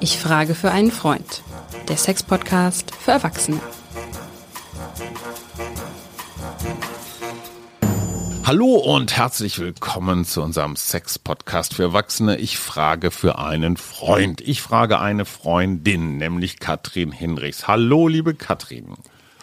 Ich frage für einen Freund. Der Sex-Podcast für Erwachsene. Hallo und herzlich willkommen zu unserem Sex-Podcast für Erwachsene. Ich frage für einen Freund. Ich frage eine Freundin, nämlich Katrin Hinrichs. Hallo, liebe Katrin.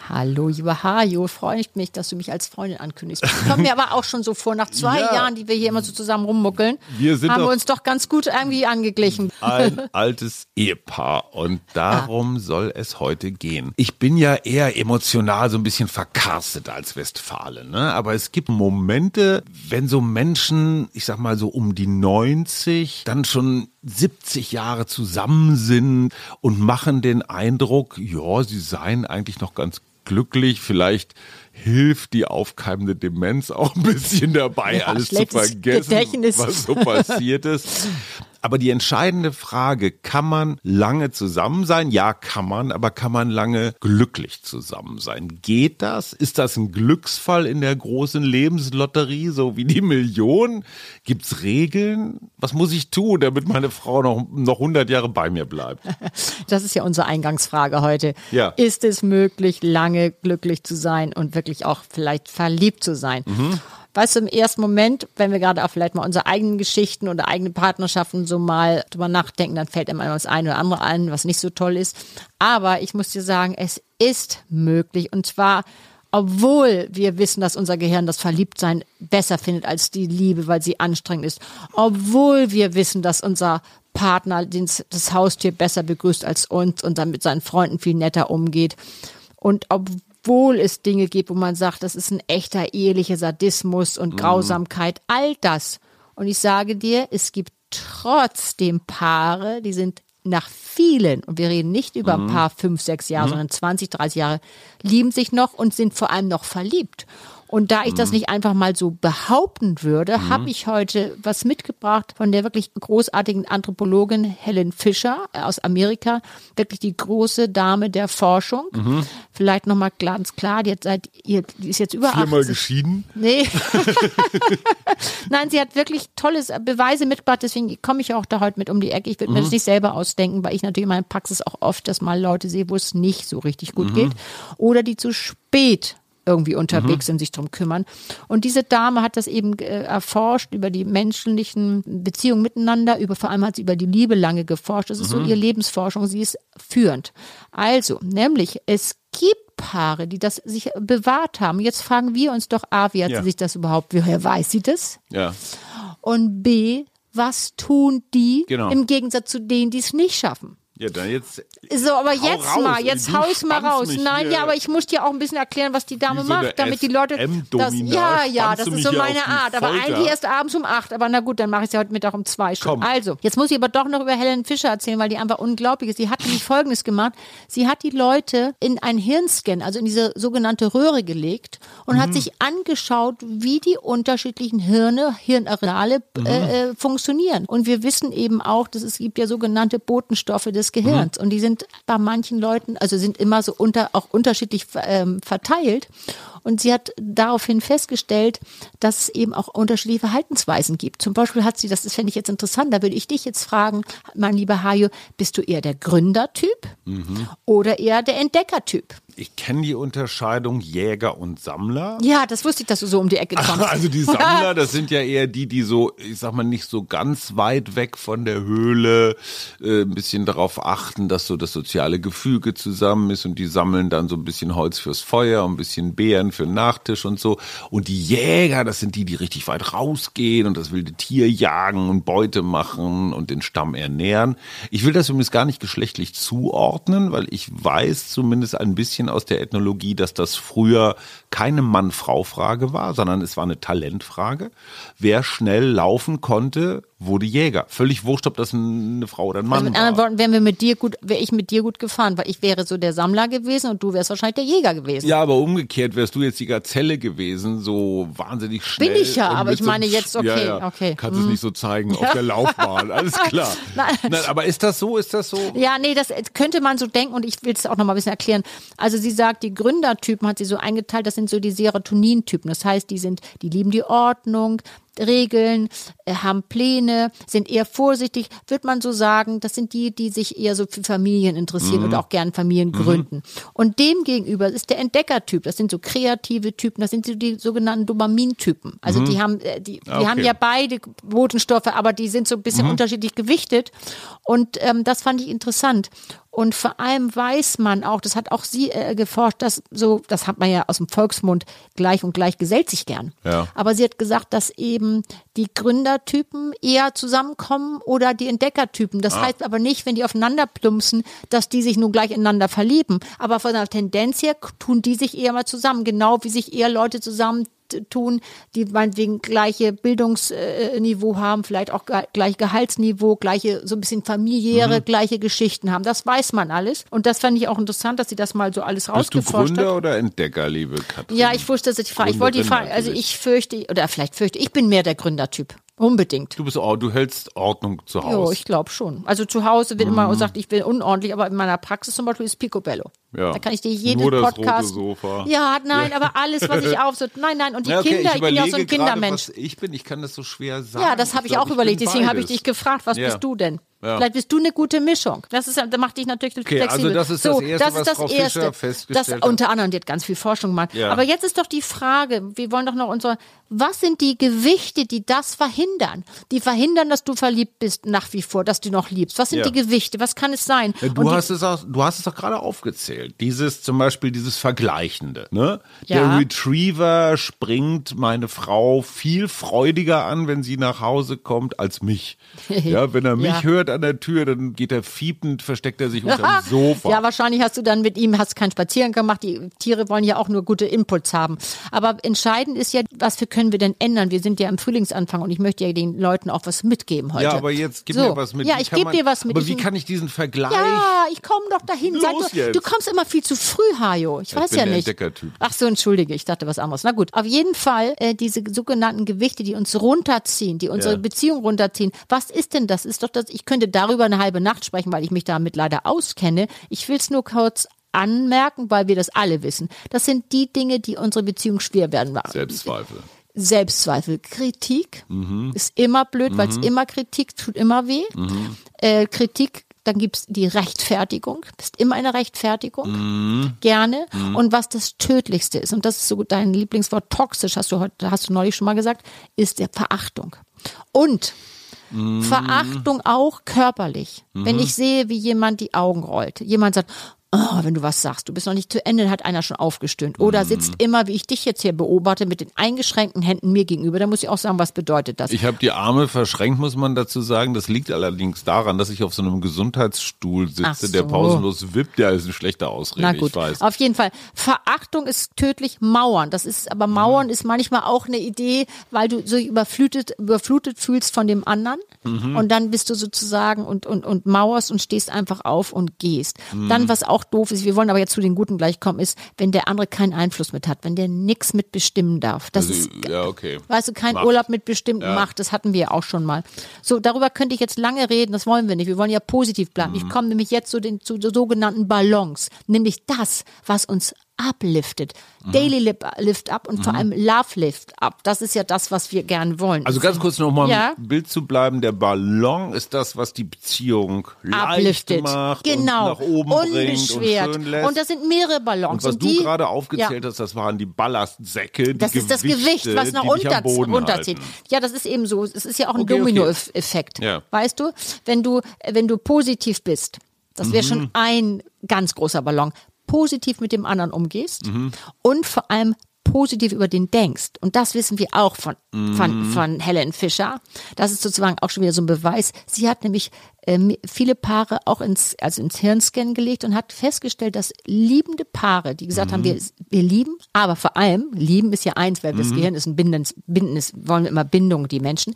Hallo, lieber Hajo, freut mich, dass du mich als Freundin ankündigst. Ich komme mir aber auch schon so vor, nach zwei Ja. Jahren, die wir hier immer so zusammen rummuckeln, Wir haben wir uns doch ganz gut irgendwie angeglichen. Ein altes Ehepaar und darum soll es heute gehen. Ich bin ja eher emotional so ein bisschen verkarstet als Westfale, ne? Aber es gibt Momente, wenn so Menschen, ich sag mal so um die 90, dann schon 70 Jahre zusammen sind und machen den Eindruck, ja, sie seien eigentlich noch ganz glücklich, vielleicht hilft die aufkeimende Demenz auch ein bisschen dabei, Ja, alles zu vergessen, Gedächtnis. was so passiert ist. Aber die entscheidende Frage, kann man lange zusammen sein? Ja, kann man, aber kann man lange glücklich zusammen sein? Geht das? Ist das ein Glücksfall in der großen Lebenslotterie, so wie die Million? Gibt's Regeln? Was muss ich tun, damit meine Frau noch, noch 100 Jahre bei mir bleibt? Das ist ja unsere Eingangsfrage heute. Ja. Ist es möglich, lange glücklich zu sein und wirklich auch vielleicht verliebt zu sein? Mhm. Weißt du, im ersten Moment, wenn wir gerade auch vielleicht mal unsere eigenen Geschichten oder eigene Partnerschaften so mal drüber nachdenken, dann fällt einem das eine oder andere ein, was nicht so toll ist. Aber ich muss dir sagen, es ist möglich. Und zwar obwohl wir wissen, dass unser Gehirn das Verliebtsein besser findet als die Liebe, weil sie anstrengend ist, obwohl wir wissen, dass unser Partner das Haustier besser begrüßt als uns und dann mit seinen Freunden viel netter umgeht. Und obwohl es Dinge gibt, wo man sagt, das ist ein echter ehelicher Sadismus und Grausamkeit, all das. Und ich sage dir, es gibt trotzdem Paare, die sind nach vielen, und wir reden nicht über ein paar fünf, sechs Jahre, sondern 20, 30 Jahre, lieben sich noch und sind vor allem noch verliebt. Und da ich das nicht einfach mal so behaupten würde, habe ich heute was mitgebracht von der wirklich großartigen Anthropologin Helen Fischer aus Amerika, wirklich die große Dame der Forschung. Vielleicht nochmal ganz klar, die, hat seit, ihr, die ist jetzt über Viermal 80. geschieden? Nee. Nein, sie hat wirklich tolles Beweise mitgebracht, deswegen komme ich auch da heute mit um die Ecke. Ich würde mir das nicht selber ausdenken, weil ich natürlich in meiner Praxis auch oft das mal Leute sehe, wo es nicht so richtig gut geht. Oder die zu spät irgendwie unterwegs sind, sich drum kümmern. Und diese Dame hat das eben äh, erforscht über die menschlichen Beziehungen miteinander, über vor allem hat sie über die Liebe lange geforscht. Das ist so ihre Lebensforschung, sie ist führend. Also, nämlich, es gibt Paare, die das sich bewahrt haben. Jetzt fragen wir uns doch, A, wie hat Ja. sie sich das überhaupt, woher weiß sie das? Ja. Und B, was tun die Genau. im Gegensatz zu denen, die es nicht schaffen? Ja, dann jetzt. So, aber jetzt raus, mal, jetzt hau ich mal raus. Nein, ja, aber ich muss dir auch ein bisschen erklären, was die Dame so macht, damit die Leute das, ja, ja, das ist so meine Art, aber eigentlich erst abends um acht, aber na gut, dann mache ich es ja heute Mittag um zwei schon. Komm. Also, jetzt muss ich aber doch noch über Helen Fischer erzählen, weil die einfach unglaublich ist. Sie hat nämlich Folgendes gemacht. Sie hat die Leute in einen Hirnscan, also in diese sogenannte Röhre gelegt und Mhm. hat sich angeschaut, wie die unterschiedlichen Hirne, Hirnareale Mhm. äh, äh, funktionieren. Und wir wissen eben auch, dass es gibt ja sogenannte Botenstoffe des Mhm. Gehirns und die sind bei manchen Leuten, also sind immer so unter, auch unterschiedlich ähm, verteilt. Und sie hat daraufhin festgestellt, dass es eben auch unterschiedliche Verhaltensweisen gibt. Zum Beispiel hat sie, das ist, fände ich jetzt interessant, da würde ich dich jetzt fragen, mein lieber Hajo, bist du eher der Gründertyp Mhm. oder eher der Entdeckertyp? Ich kenne die Unterscheidung Jäger und Sammler. Ja, das wusste ich, dass du so um die Ecke kommst. Also die Sammler, das sind ja eher die, die so, ich sag mal, nicht so ganz weit weg von der Höhle äh, ein bisschen darauf achten, dass so das soziale Gefüge zusammen ist und die sammeln dann so ein bisschen Holz fürs Feuer, ein bisschen Beeren für den Nachtisch und so. Und die Jäger, das sind die, die richtig weit rausgehen und das wilde Tier jagen und Beute machen und den Stamm ernähren. Ich will das übrigens gar nicht geschlechtlich zuordnen, weil ich weiß zumindest ein bisschen aus der Ethnologie, dass das früher keine Mann-Frau-Frage war, sondern es war eine Talentfrage. Wer schnell laufen konnte, wurde Jäger. Völlig wurscht, ob das eine Frau oder ein Mann Also mit anderen war. Worten, wären wir mit dir gut, wäre ich mit dir gut gefahren, weil ich wäre so der Sammler gewesen und du wärst wahrscheinlich der Jäger gewesen. Ja, aber umgekehrt wärst du jetzt die Gazelle gewesen, so wahnsinnig schnell. Bin ich ja, aber mit ich so meine jetzt, okay, ja, ja. okay. Hm. Kannst es nicht so zeigen auf der Laufbahn, alles klar. Nein. Nein, aber ist das so, ist das so? Ja, nee, das könnte man so denken und ich will es auch noch mal ein bisschen erklären. Also sie sagt, die Gründertypen hat sie so eingeteilt, das sind so die Serotonin-Typen. Das heißt, die sind, die lieben die Ordnung, Regeln, äh, haben Pläne, sind eher vorsichtig, wird man so sagen. Das sind die, die sich eher so für Familien interessieren und auch gern Familien gründen. Und dem gegenüber ist der Entdeckertyp. Das sind so kreative Typen. Das sind so die sogenannten Dopamintypen. Also die haben, äh, die, die Ah, okay. haben ja beide Botenstoffe, aber die sind so ein bisschen unterschiedlich gewichtet. Und ähm, das fand ich interessant. Und vor allem weiß man auch, das hat auch sie äh, geforscht, dass so, das hat man ja aus dem Volksmund, gleich und gleich gesellt sich gern. Ja. Aber sie hat gesagt, dass eben die Gründertypen eher zusammenkommen oder die Entdeckertypen. Das heißt aber nicht, wenn die aufeinander plumpsen, dass die sich nun gleich ineinander verlieben. Aber von der Tendenz her tun die sich eher mal zusammen, genau wie sich eher Leute zusammen tun, die meinetwegen gleiche Bildungsniveau haben, vielleicht auch gleich Gehaltsniveau, gleiche, so ein bisschen familiäre, gleiche Geschichten haben. Das weiß man alles. Und das fand ich auch interessant, dass sie das mal so alles Bist du rausgeforscht hat. Gründer oder Entdecker, liebe Katrin? Ja, ich wusste, dass ich die Frage, ich wollte die Frage, also ich fürchte, oder vielleicht fürchte, ich bin mehr der Gründertyp. Unbedingt. Du bist auch, du hältst Ordnung zu Jo, Hause. ich glaube schon. Also zu Hause wird immer gesagt, ich bin unordentlich, aber in meiner Praxis zum Beispiel ist Picobello. Ja. Da kann ich dir jeden Nur das Podcast. rote Sofa. Ja, nein, aber alles, was ich aufsetze. Nein, nein, und die Ja, okay, Kinder, ich, bin ja auch so ein gerade, Kindermensch. Was ich bin, ich kann das so schwer sagen. Ja, das habe ich, glaub, auch überlegt. Deswegen habe ich dich gefragt, was bist du denn? Ja. Vielleicht bist du eine gute Mischung. Das ist, da macht dich natürlich Okay, flexibel. also das ist das so, Erste, das was ist das Frau Fischer Erste. festgestellt das. Unter anderem, die hat ganz viel Forschung gemacht. Ja. Aber jetzt ist doch die Frage, wir wollen doch noch unsere, was sind die Gewichte, die das verhindern? Die verhindern, dass du verliebt bist nach wie vor, dass du noch liebst. Was sind Ja. die Gewichte? Was kann es sein? Ja, Du hast, es auch, du hast es doch gerade aufgezählt. Dieses zum Beispiel dieses Vergleichende. Ne? Ja. Der Retriever springt meine Frau viel freudiger an, wenn sie nach Hause kommt, als mich. Ja, wenn er mich hört an der Tür, dann geht er fiepend, versteckt er sich unter dem Sofa. Ja, wahrscheinlich hast du dann mit ihm hast keinen Spaziergang gemacht. Die Tiere wollen ja auch nur gute Inputs haben. Aber entscheidend ist ja, was wir können wir denn ändern? Wir sind ja im Frühlingsanfang und ich möchte ja den Leuten auch was mitgeben heute. Ja, aber jetzt gib So. mir was mit. Ja, ich gebe dir was mit. Aber Ich- wie kann ich diesen Vergleich? Ja, ich komme doch dahin. Los du, jetzt. du kommst immer viel zu früh, Hajo. Ich weiß bin ja der nicht. Entdeckertyp. Ach so, entschuldige, ich dachte was anderes. Na gut, auf jeden Fall äh, diese sogenannten Gewichte, die uns runterziehen, die unsere Ja. Beziehung runterziehen. Was ist denn das? Ist doch das. Ich könnte darüber eine halbe Nacht sprechen, weil ich mich damit leider auskenne. Ich will es nur kurz anmerken, weil wir das alle wissen. Das sind die Dinge, die unsere Beziehung schwer werden. Selbstzweifel. Selbstzweifel. Kritik Mhm. ist immer blöd, weil es immer Kritik tut immer weh. Mhm. Äh, Kritik, dann gibt's die Rechtfertigung. Bist immer eine Rechtfertigung. Mhm. Gerne. Und was das Tödlichste ist, und das ist so dein Lieblingswort, toxisch, hast du heute, hast du neulich schon mal gesagt, ist der Verachtung. Und Mhm. Verachtung auch körperlich. Wenn ich sehe, wie jemand die Augen rollt, jemand sagt, oh, wenn du was sagst, du bist noch nicht zu Ende, hat einer schon aufgestöhnt. Oder Mhm. sitzt immer, wie ich dich jetzt hier beobachte, mit den eingeschränkten Händen mir gegenüber. Da muss ich auch sagen, was bedeutet das? Ich habe die Arme verschränkt, muss man dazu sagen. Das liegt allerdings daran, dass ich auf so einem Gesundheitsstuhl sitze, Ach der so. pausenlos wippt. Ja, ist eine schlechte Ausrede, Na gut, ich weiß. auf jeden Fall. Verachtung ist tödlich. Mauern, das ist, aber Mauern ist manchmal auch eine Idee, weil du so überflutet, überflutet fühlst von dem anderen Mhm. und dann bist du sozusagen und, und, und mauerst und stehst einfach auf und gehst. Mhm. Dann, was auch doof ist, wir wollen aber jetzt zu den Guten gleich kommen, ist, wenn der andere keinen Einfluss mit hat, wenn der nichts mitbestimmen darf. Das Also, ist ja, okay. Weißt du, kein Macht. Urlaub mit bestimmten Macht, das hatten wir ja auch schon mal. So, darüber könnte ich jetzt lange reden, das wollen wir nicht. Wir wollen ja positiv bleiben. Mhm. Ich komme nämlich jetzt zu den zu den sogenannten Ballons, nämlich das, was uns upliftet. Mhm. Daily Lip, Lift Up und vor allem Love Lift Up. Das ist ja das, was wir gern wollen. Also ganz kurz nochmal Ja. im Bild zu bleiben. Der Ballon ist das, was die Beziehung leicht upliftet. macht genau. und nach oben Unbeschwert. bringt und schön lässt. Und das sind mehrere Ballons. Und was du die, gerade aufgezählt ja. hast, das waren die Ballastsäcke, die Das ist das Gewicht, was nach Boden runterzieht. Ja, das ist eben so. Es ist ja auch ein Okay, okay. Dominoeffekt. Ja. Weißt du, wenn du, wenn du positiv bist, das wäre Mhm. schon ein ganz großer Ballon, positiv mit dem anderen umgehst Mhm. und vor allem positiv über den denkst. Und das wissen wir auch von, Mhm. von, von Helen Fischer. Das ist sozusagen auch schon wieder so ein Beweis. Sie hat nämlich ähm, viele Paare auch ins, also ins Hirnscan gelegt und hat festgestellt, dass liebende Paare, die gesagt haben, wir, wir lieben, aber vor allem, lieben ist ja eins, weil das Gehirn ist ein bindendes, bindendes, wollen wir immer Bindung, die Menschen.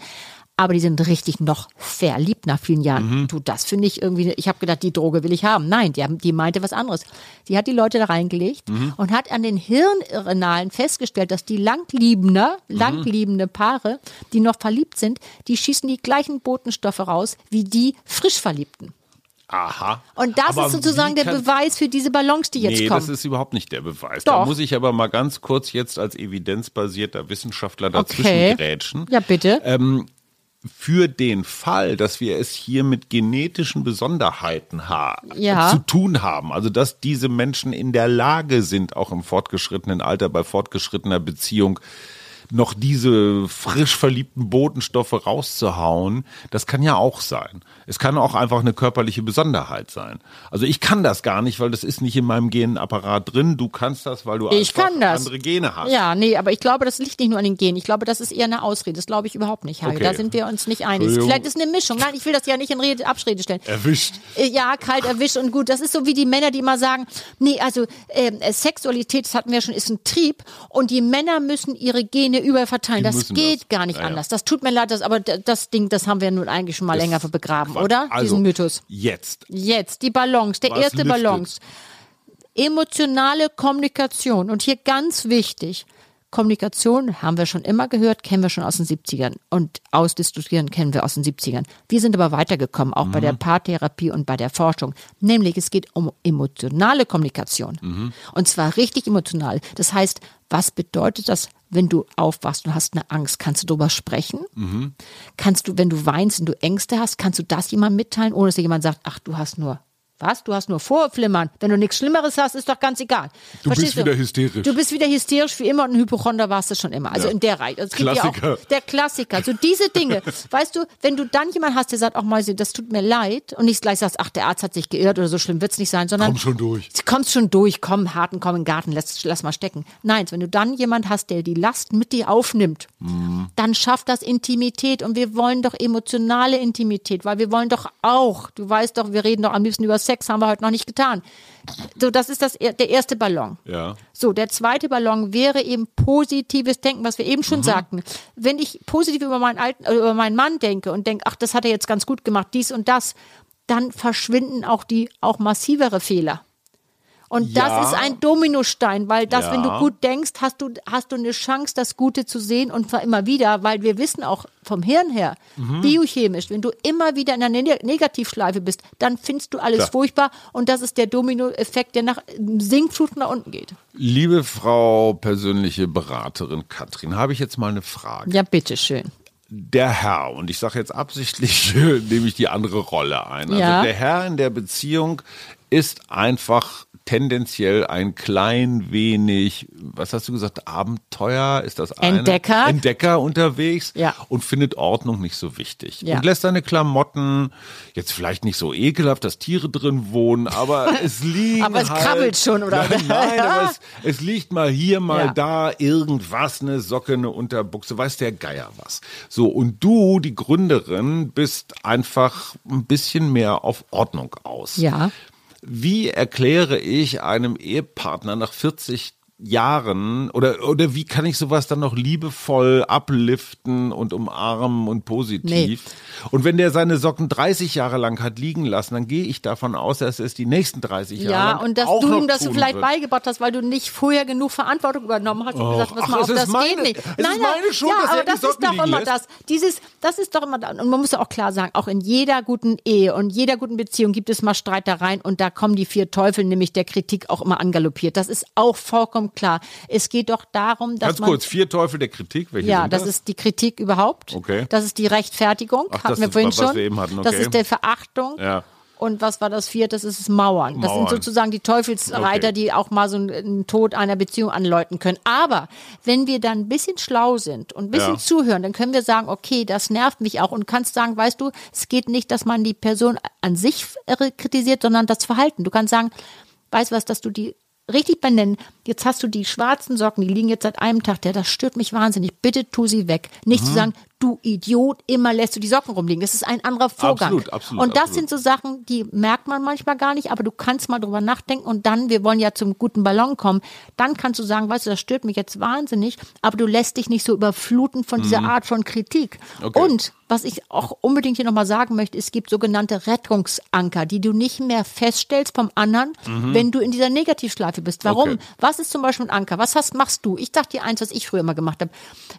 Aber die sind richtig noch verliebt nach vielen Jahren. Du, das finde ich irgendwie, ich habe gedacht, die Droge will ich haben. Nein, die, haben, die meinte was anderes. Die hat die Leute da reingelegt und hat an den Hirnrenalen festgestellt, dass die Langliebender, langliebende Paare, die noch verliebt sind, die schießen die gleichen Botenstoffe raus wie die frisch Verliebten. Aha. Und das Aber ist sozusagen der Beweis für diese Ballons, die jetzt nee, kommen. das ist überhaupt nicht der Beweis. Da Doch. muss ich aber mal ganz kurz jetzt als evidenzbasierter Wissenschaftler dazwischen okay. grätschen. Ja, bitte. Ähm, für den Fall, dass wir es hier mit genetischen Besonderheiten Ja. zu tun haben, also dass diese Menschen in der Lage sind, auch im fortgeschrittenen Alter, bei fortgeschrittener Beziehung, noch diese frisch verliebten Botenstoffe rauszuhauen, das kann ja auch sein. Es kann auch einfach eine körperliche Besonderheit sein. Also ich kann das gar nicht, weil das ist nicht in meinem Genapparat drin. Du kannst das, weil du Ich einfach kann das. andere Gene hast. Ja, nee, aber ich glaube, das liegt nicht nur an den Genen. Ich glaube, das ist eher eine Ausrede. Das glaube ich überhaupt nicht, Harry. Okay. Da sind wir uns nicht einig. Vielleicht ist eine Mischung. Nein, ich will das ja nicht in Rede, Abschrede stellen. Erwischt. Äh, Ja, kalt erwischt und gut. Das ist so wie die Männer, die immer sagen, nee, also äh, Sexualität, das hatten wir schon, ist ein Trieb und die Männer müssen ihre Gene überall verteilen. Die Das geht das. gar nicht Ja, anders. Das tut mir leid, das, aber das Ding, das haben wir nun eigentlich schon mal länger begraben, Quatsch. oder? Also, Diesen Mythos. Jetzt. Jetzt, die Ballons, der Was erste lüftet? Ballons. Emotionale Kommunikation. Und hier ganz wichtig. Kommunikation haben wir schon immer gehört, kennen wir schon aus den 70ern. Und ausdiskutieren kennen wir aus den 70ern. Wir sind aber weitergekommen, auch bei der Paartherapie und bei der Forschung. Nämlich, es geht um emotionale Kommunikation. Und zwar richtig emotional. Das heißt, was bedeutet das, wenn du aufwachst und hast eine Angst? Kannst du darüber sprechen? Kannst du, wenn du weinst und du Ängste hast, kannst du das jemandem mitteilen, ohne dass dir jemand sagt, ach, du hast nur was? Du hast nur Vorflimmern. Wenn du nichts Schlimmeres hast, ist doch ganz egal. Du bist Verstehst wieder hysterisch. Du bist wieder hysterisch wie immer und ein Hypochonder warst du schon immer. Also Ja. in der Reihe. Also es gibt ja Klassiker. auch der Klassiker. So diese Dinge. weißt du, wenn du dann jemand hast, der sagt, auch mal, das tut mir leid und nicht gleich sagst, ach, der Arzt hat sich geirrt oder so schlimm wird's nicht sein, sondern Komm schon durch. Du kommst schon durch, komm, harten, komm in den Garten, lass, lass mal stecken. Nein, wenn du dann jemand hast, der die Last mit dir aufnimmt, dann schafft das Intimität und wir wollen doch emotionale Intimität, weil wir wollen doch auch, du weißt doch, wir reden doch am liebsten über Sex, haben wir heute noch nicht getan. So, das ist das, der erste Ballon. Ja. So, der zweite Ballon wäre eben positives Denken, was wir eben schon sagten. Wenn ich positiv über meinen alten, äh, über meinen Mann denke und denke, ach, das hat er jetzt ganz gut gemacht, dies und das, dann verschwinden auch die auch massivere Fehler. Und Ja. das ist ein Dominostein, weil das, Ja. wenn du gut denkst, hast du, hast du eine Chance, das Gute zu sehen und zwar immer wieder, weil wir wissen auch vom Hirn her, Mhm. biochemisch, wenn du immer wieder in einer Ne- Negativschleife bist, dann findest du alles Klar. furchtbar und das ist der Dominoeffekt, der nach Sinkflut nach unten geht. Liebe Frau persönliche Beraterin Katrin, habe ich jetzt mal eine Frage. Ja, bitteschön. Der Herr, und ich sage jetzt absichtlich, nehme ich die andere Rolle ein. Also Ja. der Herr in der Beziehung ist einfach tendenziell ein klein wenig, was hast du gesagt, Abenteuer ist das eine? Entdecker. Entdecker unterwegs Ja. und findet Ordnung nicht so wichtig. Ja. Und lässt seine Klamotten jetzt vielleicht nicht so ekelhaft, dass Tiere drin wohnen, aber es liegen Aber es halt, krabbelt schon, oder? Nein, nein aber es, es liegt mal hier, mal Ja. da irgendwas, eine Socke, eine Unterbuchse, weiß der Geier was. So, und du, die Gründerin, bist einfach ein bisschen mehr auf Ordnung aus. Ja. Wie erkläre ich einem Ehepartner nach 40 Jahren oder, oder wie kann ich sowas dann noch liebevoll abliften und umarmen und positiv? Und wenn der seine Socken 30 Jahre lang hat liegen lassen, dann gehe ich davon aus, dass er es die nächsten 30 Jahre Ja, lang und dass auch du ihm das vielleicht wird. beigebracht hast, weil du nicht vorher genug Verantwortung übernommen hast und gesagt hast, ach, pass mal es auf, das meine- geht nicht. es ist meine Schuld, ja, er aber das ist doch immer lässt. das. Dieses, das ist doch immer da. Und man muss ja auch klar sagen, auch in jeder guten Ehe und jeder guten Beziehung gibt es mal Streitereien und da kommen die vier Teufel, nämlich der Kritik auch immer angaloppiert. Das ist auch vollkommen klar. Es geht doch darum, dass Ganz man kurz, vier Teufel der Kritik, welche ja, sind das ist die Kritik überhaupt. Okay. Das ist die Rechtfertigung, Ach, hatten das wir vorhin schon. wir hatten, Das okay. ist der Verachtung. Ja. Und was war das vierte? Das ist das Mauern. Das sind sozusagen die Teufelsreiter, Okay. die auch mal so einen, einen Tod einer Beziehung anläuten können. Aber wenn wir dann ein bisschen schlau sind und ein bisschen Ja. zuhören, dann können wir sagen, okay, das nervt mich auch und kannst sagen, weißt du, es geht nicht, dass man die Person an sich äh, kritisiert, sondern das Verhalten. Du kannst sagen, weißt du was, dass du die richtig benennen. Jetzt hast du die schwarzen Socken, die liegen jetzt seit einem Tag da. Das stört mich wahnsinnig. Bitte tu sie weg. Nicht Mhm. zu sagen, du Idiot, immer lässt du die Socken rumliegen. Das ist ein anderer Vorgang. Absolut, absolut, Und das absolut. sind so Sachen, die merkt man manchmal gar nicht, aber du kannst mal drüber nachdenken und dann, wir wollen ja zum guten Ballon kommen, dann kannst du sagen, weißt du, das stört mich jetzt wahnsinnig, aber du lässt dich nicht so überfluten von dieser Art von Kritik. Mhm. Okay. Und was ich auch unbedingt hier nochmal sagen möchte, es gibt sogenannte Rettungsanker, die du nicht mehr feststellst vom anderen, wenn du in dieser Negativschleife bist. Warum? Mhm. Okay. Was ist zum Beispiel ein Anker? Was hast, machst du? Ich sag dir eins, was ich früher immer gemacht habe.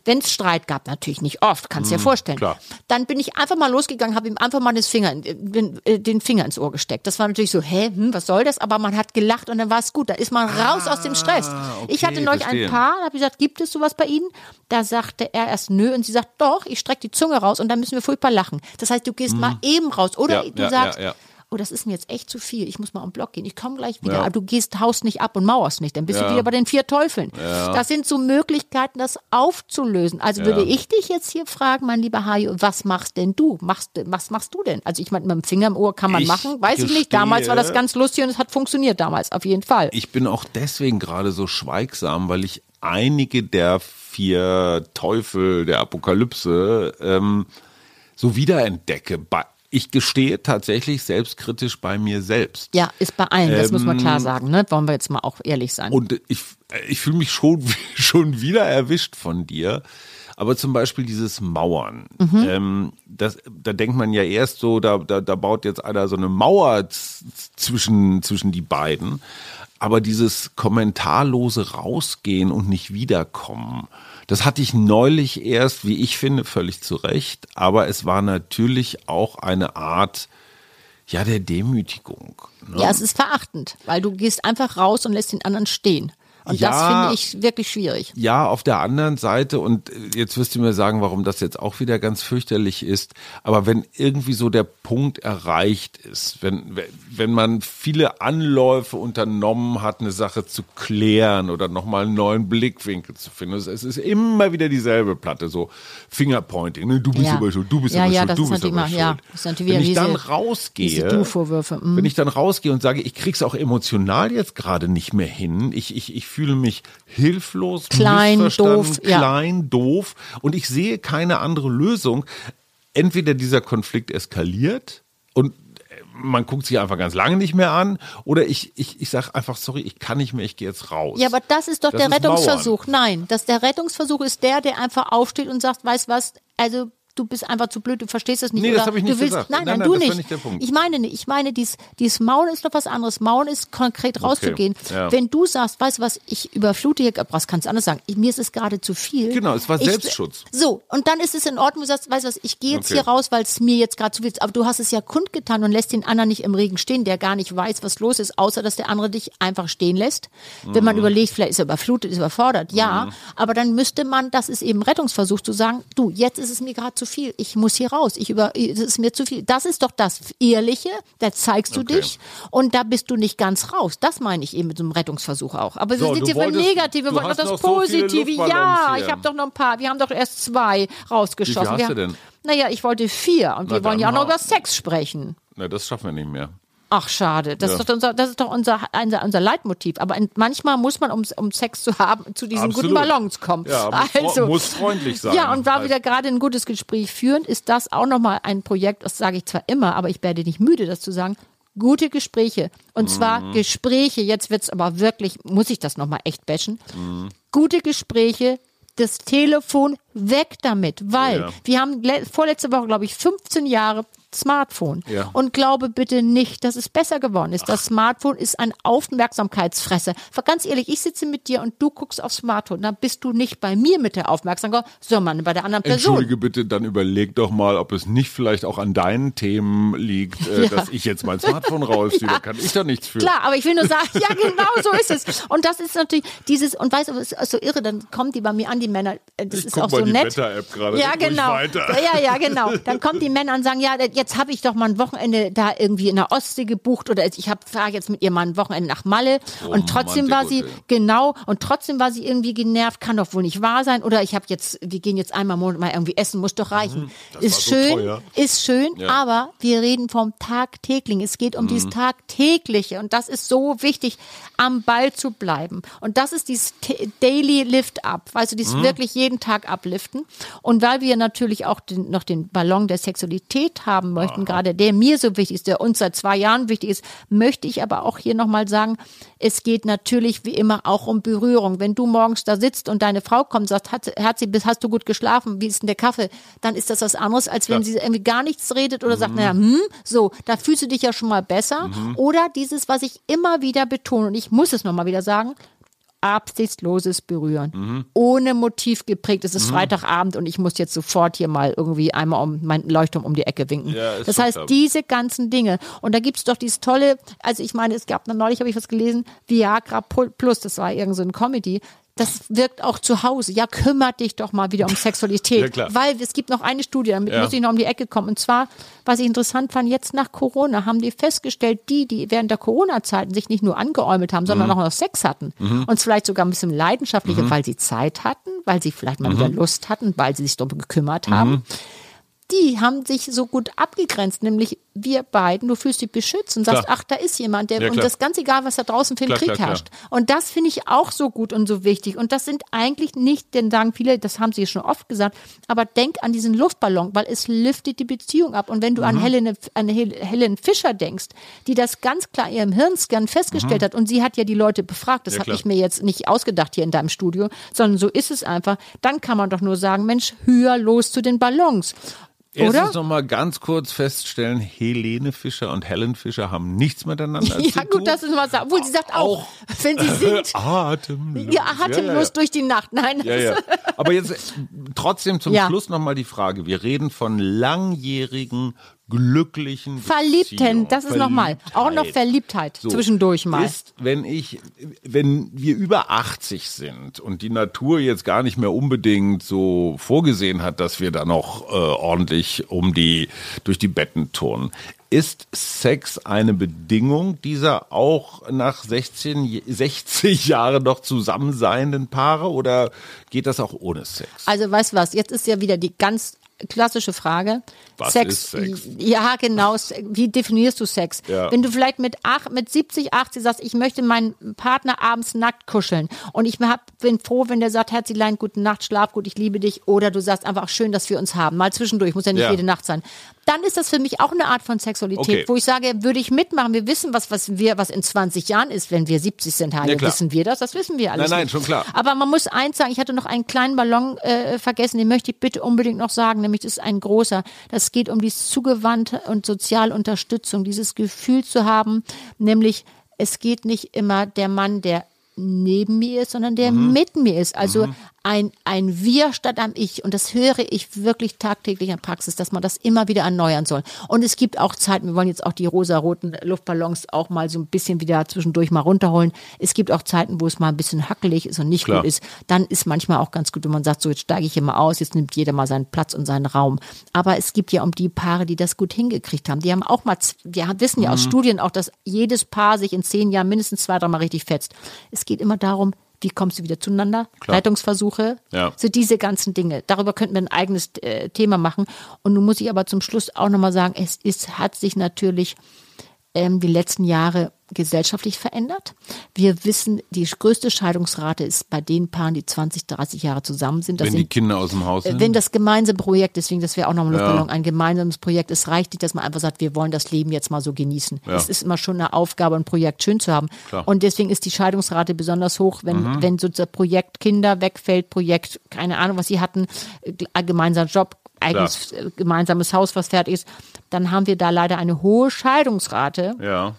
Wenn es Streit gab, natürlich nicht oft, kannst du dir vorstellen. klar. Dann bin ich einfach mal losgegangen, habe ihm einfach mal das Finger, den, äh, den Finger ins Ohr gesteckt. Das war natürlich so, hä, hm, was soll das? Aber man hat gelacht und dann war es gut. Da ist man raus aus dem Stress. ich okay, hatte neulich verstehe. ein Paar, da habe ich gesagt, gibt es sowas bei Ihnen? Da sagte er erst nö und sie sagt, doch, ich strecke die Zunge raus und dann müssen wir furchtbar lachen. Das heißt, du gehst mal eben raus oder Mhm. Ja, du ja, sagst, ja, ja. Oh, das ist mir jetzt echt zu viel, ich muss mal am Block gehen, ich komme gleich wieder. Ja. Aber du gehst, haust nicht ab und mauerst nicht, dann bist Ja. du wieder bei den vier Teufeln. Das sind so Möglichkeiten, das aufzulösen. Also würde ich dich jetzt hier fragen, mein lieber Hajo, was machst denn du? Machst, was machst du denn? Also ich meine, mit dem Finger im Ohr kann man Ich machen, weiß ich nicht. Damals war das gestehe- ganz lustig und es hat funktioniert damals, auf jeden Fall. Ich bin auch deswegen gerade so schweigsam, weil ich einige der vier Teufel der Apokalypse ähm, so wiederentdecke. Bei- Ich gestehe tatsächlich selbstkritisch bei mir selbst. ja, ist bei allen, das muss man klar sagen, ne? Wollen wir jetzt mal auch ehrlich sein. Ähm, Und ich, ich fühle mich schon, schon wieder erwischt von dir. Aber zum Beispiel dieses Mauern, Mhm. ähm, das, da denkt man ja erst so, da, da, da baut jetzt einer so eine Mauer zwischen, zwischen die beiden. Aber dieses kommentarlose Rausgehen und nicht wiederkommen, das hatte ich neulich erst, wie ich finde, völlig zu Recht. Aber es war natürlich auch eine Art, ja, der Demütigung. Ne? ja, es ist verachtend, weil du gehst einfach raus und lässt den anderen stehen. Und das Ja. finde ich wirklich schwierig. Ja, auf der anderen Seite, und äh, jetzt wirst du mir sagen, warum das jetzt auch wieder ganz fürchterlich ist, aber wenn irgendwie so der Punkt erreicht ist, wenn, wenn- man viele Anläufe unternommen hat, eine Sache zu klären oder nochmal einen neuen Blickwinkel zu finden, es ist immer wieder dieselbe Platte, so Fingerpointing, ne? du bist Ja. aber schuld, du bist Ja, aber ja, schuld, das du ist bist natürlich aber immer- ja, schuld. das ist natürlich wenn ich dann diese- rausgehe, diese mm. wenn ich dann rausgehe und sage, ich krieg's auch emotional jetzt gerade nicht mehr hin, ich, ich, ich fühle mich hilflos, Klein, missverstanden, doof, ja. klein, doof und ich sehe keine andere Lösung. Entweder dieser Konflikt eskaliert und man guckt sich einfach ganz lange nicht mehr an oder ich, ich, ich sage einfach, sorry, ich kann nicht mehr, ich gehe jetzt raus. Ja, aber das ist doch Das der ist Rettungsversuch. Nein, das der Rettungsversuch ist der, der einfach aufsteht und sagt, weißt was, also du bist einfach zu blöd, du verstehst das nicht. Nee, das hab ich nicht du willst, gesagt. Nein, Nein, nein, nein, du das nicht. nicht der Punkt. Ich meine nicht. Ich meine, dies, dieses Mauern ist noch was anderes. Mauern ist konkret rauszugehen. ja. Wenn du sagst, weißt du was, ich überflute hier, was kannst du anders sagen? Ich, mir ist es gerade zu viel. Genau, es war ich, Selbstschutz. So, und dann ist es in Ordnung, du sagst, weißt du was, ich gehe jetzt Okay. hier raus, weil es mir jetzt gerade zu viel ist. Aber du hast es ja kundgetan und lässt den anderen nicht im Regen stehen, der gar nicht weiß, was los ist, außer dass der andere dich einfach stehen lässt. Wenn Mhm. man überlegt, vielleicht ist er überflutet, ist überfordert, ja. Aber dann müsste man, das ist eben Rettungsversuch, zu sagen, du, jetzt ist es mir gerade zu viel, ich muss hier raus, ich über, das ist mir zu viel. Das ist doch das Ehrliche, da zeigst du Okay. dich und da bist du nicht ganz raus. Das meine ich eben mit so einem Rettungsversuch auch. Aber So, sind hier voll wolltest- negativ, wir wollen doch das so Positive. Luftballons Ja, hier. ich habe doch noch ein paar, wir haben doch erst zwei rausgeschossen. Wie viel hast wir, du denn? Naja, ich wollte vier und Na wir wollen ja auch noch über Sex sprechen. Na, das schaffen wir nicht mehr. Ach, schade. Das, Ja. ist, doch unser, das ist doch unser, unser, unser Leitmotiv. Aber manchmal muss man, um, um Sex zu haben, zu diesen Absolut. guten Ballons kommen. Ja, muss also, muss freundlich sein. Ja, und da Halt. wieder gerade ein gutes Gespräch führen, ist das auch nochmal ein Projekt, das sage ich zwar immer, aber ich werde nicht müde, das zu sagen. Gute Gespräche. Und Mhm. zwar Gespräche, jetzt wird's aber wirklich, muss ich das nochmal echt bashen. Mhm. Gute Gespräche, das Telefon weg damit, weil Ja. wir haben le- vorletzte Woche, glaube ich, 15 Jahre Smartphone. Ja. Und glaube bitte nicht, dass es besser geworden ist. Das Smartphone ist ein Aufmerksamkeitsfresser. Ganz ehrlich, ich sitze mit dir und du guckst aufs Smartphone. Dann bist du nicht bei mir mit der Aufmerksamkeit, sondern bei der anderen Person. Entschuldige bitte, dann überleg doch mal, ob es nicht vielleicht auch an deinen Themen liegt, äh, Ja. dass ich jetzt mein Smartphone rausziehe. Da kann ich doch nichts für. Klar, aber ich will nur sagen, ja genau so ist es. Und das ist natürlich dieses, und weißt du, es ist so irre, dann kommen die bei mir an, die Männer, äh, das Ich ist guck auch mal so die nett. Wetter-App gerade, Ja, genau. Ja, ja, genau. Dann kommen die Männer und sagen, ja, jetzt habe ich doch mal ein Wochenende da irgendwie in der Ostsee gebucht oder ich habe fahre jetzt mit ihr mal ein Wochenende nach Malle und trotzdem war sie genau und trotzdem war sie irgendwie genervt, kann doch wohl nicht wahr sein oder ich habe jetzt wir gehen jetzt einmal im Monat mal irgendwie essen, muss doch reichen. das ist so schön, teuer. ist schön, Ja. aber wir reden vom Tagtäglichen. Es geht um dieses Tagtägliche und das ist so wichtig, am Ball zu bleiben. Und das ist dieses Daily Lift Up, weißt du, dieses wirklich jeden Tag abliften. Und weil wir natürlich auch den, noch den Ballon der Sexualität haben möchten, gerade der mir so wichtig ist, der uns seit zwei Jahren wichtig ist, möchte ich aber auch hier nochmal sagen, es geht natürlich wie immer auch um Berührung. Wenn du morgens da sitzt und deine Frau kommt und sagt, hat, Herzi, bis- hast du gut geschlafen? Wie ist denn der Kaffee? Dann ist das was anderes, als wenn sie irgendwie gar nichts redet oder sagt, naja, hm, so, da fühlst du dich ja schon mal besser. Oder dieses, was ich immer wieder betone, und ich muss es nochmal wieder sagen, absichtsloses Berühren. Mhm. Ohne Motiv geprägt. Es ist Freitagabend und ich muss jetzt sofort hier mal irgendwie einmal um mein Leuchtturm um die Ecke winken. Ja, das heißt, klar. diese ganzen Dinge. Und da gibt's doch dieses tolle, also ich meine, es gab neulich, habe ich was gelesen, Viagra Plus, das war irgend so ein Comedy. Das wirkt auch zu Hause. Ja, kümmert dich doch mal wieder um Sexualität. Ja. Weil es gibt noch eine Studie, damit Ja. muss ich noch um die Ecke kommen. Und zwar, was ich interessant fand, jetzt nach Corona haben die festgestellt, die, die während der Corona-Zeiten sich nicht nur angeäumelt haben, Mhm. sondern auch noch Sex hatten. Und es vielleicht sogar ein bisschen leidenschaftlicher, Mhm. weil sie Zeit hatten, weil sie vielleicht mal wieder Lust hatten, weil sie sich darum gekümmert Mhm. haben. Die haben sich so gut abgegrenzt, nämlich wir beiden, du fühlst dich beschützt und sagst, Klar. ach, da ist jemand, der, Ja, und klar. das ganz egal, was da draußen für ein Klar, Krieg klar, klar. herrscht. Und das finde ich auch so gut und so wichtig. Und das sind eigentlich nicht, denn sagen viele, das haben sie schon oft gesagt, aber denk an diesen Luftballon, weil es lüftet die Beziehung ab. Und wenn du an, Mhm. Helene, an Hel- Helen Fischer denkst, die das ganz klar in ihrem Hirnscan festgestellt hat, und sie hat ja die Leute befragt, das Mhm. Ja, habe klar. ich mir jetzt nicht ausgedacht hier in deinem Studio, sondern so ist es einfach, dann kann man doch nur sagen, Mensch, höher los zu den Ballons. Oder? Erstens noch mal ganz kurz feststellen, Helene Fischer und Helen Fischer haben nichts miteinander zu Ja, tun. gut, das ist was, obwohl sie sagt auch, wenn sie singt, Atemlos. ja, atemlos Ja, ja, ja. durch die Nacht. Nein, Ja, ja. Aber jetzt äh, trotzdem zum Ja. Schluss noch mal die Frage. Wir reden von langjährigen, glücklichen Verliebten, Beziehungen. das ist nochmal. Auch noch Verliebtheit. So. zwischendurch mal. Ist, wenn ich, wenn wir über 80 sind und die Natur jetzt gar nicht mehr unbedingt so vorgesehen hat, dass wir da noch äh, ordentlich um die, durch die Betten turnen, ist Sex eine Bedingung dieser auch nach 16, je- 60 Jahren noch zusammenseienden Paare oder geht das auch ohne Sex? Also weißt du was, jetzt ist ja wieder die ganz klassische Frage. Was Sex, ist Sex? Ja, genau. Wie definierst du Sex? Ja. Wenn du vielleicht mit, ach, mit 70, 80 sagst, ich möchte meinen Partner abends nackt kuscheln und ich hab, bin froh, wenn der sagt, Herzlein, gute Nacht, schlaf gut, ich liebe dich oder du sagst einfach, schön, dass wir uns haben, mal zwischendurch, muss ja nicht Ja. jede Nacht sein. Dann ist das für mich auch eine Art von Sexualität, Okay. wo ich sage, würde ich mitmachen, wir wissen, was, was wir, was in 20 Jahren ist, wenn wir 70 sind, Hajo, Ja, wissen wir das? Das wissen wir alles Nein, nein, nicht. schon klar. Aber man muss eins sagen, ich hatte noch einen kleinen Ballon äh, vergessen, den möchte ich bitte unbedingt noch sagen, nämlich das ist ein großer. Das geht um die zugewandte und soziale Unterstützung, dieses Gefühl zu haben, nämlich es geht nicht immer der Mann, der neben mir ist, sondern der Mhm. mit mir ist. Also ein, ein Wir statt am Ich. Und das höre ich wirklich tagtäglich in Praxis, dass man das immer wieder erneuern soll. Und es gibt auch Zeiten, wir wollen jetzt auch die rosaroten Luftballons auch mal so ein bisschen wieder zwischendurch mal runterholen. Es gibt auch Zeiten, wo es mal ein bisschen hackelig ist und nicht Klar. gut ist. Dann ist manchmal auch ganz gut, wenn man sagt, so jetzt steige ich hier mal aus, jetzt nimmt jeder mal seinen Platz und seinen Raum. Aber es gibt ja um die Paare, die das gut hingekriegt haben. Die haben auch mal, wir wissen ja Mhm. aus Studien auch, dass jedes Paar sich in zehn Jahren mindestens zwei, dreimal richtig fetzt. Es geht immer darum, wie kommst du wieder zueinander? Klar. Rettungsversuche, Ja. so diese ganzen Dinge. Darüber könnten wir ein eigenes äh, Thema machen. Und nun muss ich aber zum Schluss auch nochmal sagen, es ist, hat sich natürlich ähm, die letzten Jahre gesellschaftlich verändert. Wir wissen, die größte Scheidungsrate ist bei den Paaren, die 20, 30 Jahre zusammen sind. Das Wenn die sind Kinder aus dem Haus äh, sind? wenn das gemeinsame Projekt, deswegen, das wäre auch noch ein Luftballon, ein gemeinsames Projekt, es reicht nicht, dass man einfach sagt, wir wollen das Leben jetzt mal so genießen. Ja. Es ist immer schon eine Aufgabe, ein Projekt schön zu haben. Klar. Mhm. Und deswegen ist die Scheidungsrate besonders hoch, wenn, wenn so das Projekt Kinder wegfällt, Projekt, keine Ahnung, was sie hatten, äh, ein gemeinsamer Job, eigenes äh, gemeinsames Haus, was fertig ist, dann haben wir da leider eine hohe Scheidungsrate. ja.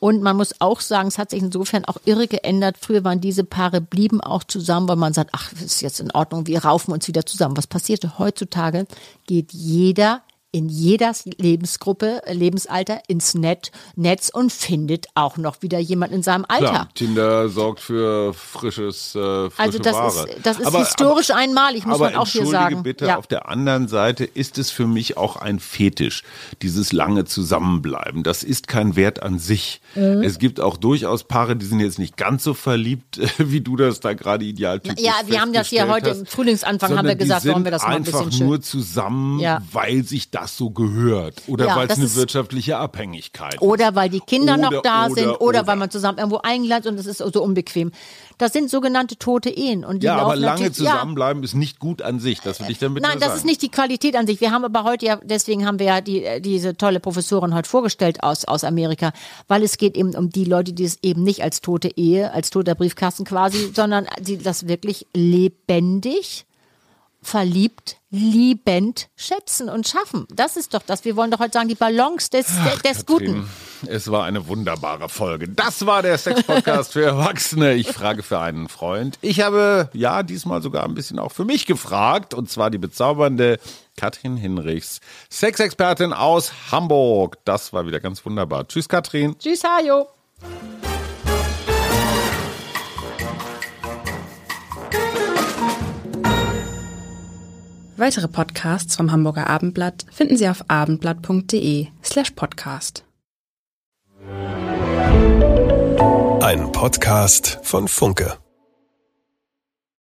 Und man muss auch sagen, es hat sich insofern auch irre geändert. Früher waren diese Paare blieben auch zusammen, weil man sagt, ach, das ist jetzt in Ordnung, wir raufen uns wieder zusammen. Was passiert heutzutage? Geht jeder in jeder Lebensgruppe, äh, Lebensalter ins Net, Netz und findet auch noch wieder jemand in seinem Alter. Klar, Tinder sorgt für frisches, äh, frische Also das Ware. ist, das ist Aber- historisch einmalig, muss aber man auch hier sagen. bitte, ja. auf der anderen Seite ist es für mich auch ein Fetisch, dieses lange Zusammenbleiben. Das ist kein Wert an sich. Mhm. Es gibt auch durchaus Paare, die sind jetzt nicht ganz so verliebt, wie du das da gerade idealtypisch Ja, wir haben das hier heute hast, im Frühlingsanfang haben wir gesagt, wollen wir das mal ein einfach bisschen schön. nur zusammen, Ja. weil sich das so gehört oder Ja, weil es eine wirtschaftliche Abhängigkeit ist. Oder weil die Kinder noch Oder, da oder, sind oder, oder. weil man zusammen irgendwo eingeladen ist und das ist so unbequem. Das sind sogenannte tote Ehen. Und die Ja, aber lange natürlich- ja. zusammenbleiben ist nicht gut an sich. Das will ich damit Nein, das sagen. ist nicht die Qualität an sich. Wir haben aber heute ja, deswegen haben wir ja die, diese tolle Professorin heute vorgestellt aus, aus Amerika, weil es geht eben um die Leute, die es eben nicht als tote Ehe, als toter Briefkasten quasi, sondern die das wirklich lebendig verliebt, liebend schätzen und schaffen. Das ist doch das. Wir wollen doch heute sagen, die Balance des, Ach, des Guten. Es war eine wunderbare Folge. Das war der Sex-Podcast für Erwachsene. Ich frage für einen Freund. Ich habe, ja, diesmal sogar ein bisschen auch für mich gefragt. Und zwar die bezaubernde Katrin Hinrichs, Sexexpertin aus Hamburg. Das war wieder ganz wunderbar. Tschüss, Katrin. Tschüss, Hajo. Weitere Podcasts vom Hamburger Abendblatt finden Sie auf abendblatt.de slash podcast. Ein Podcast von Funke.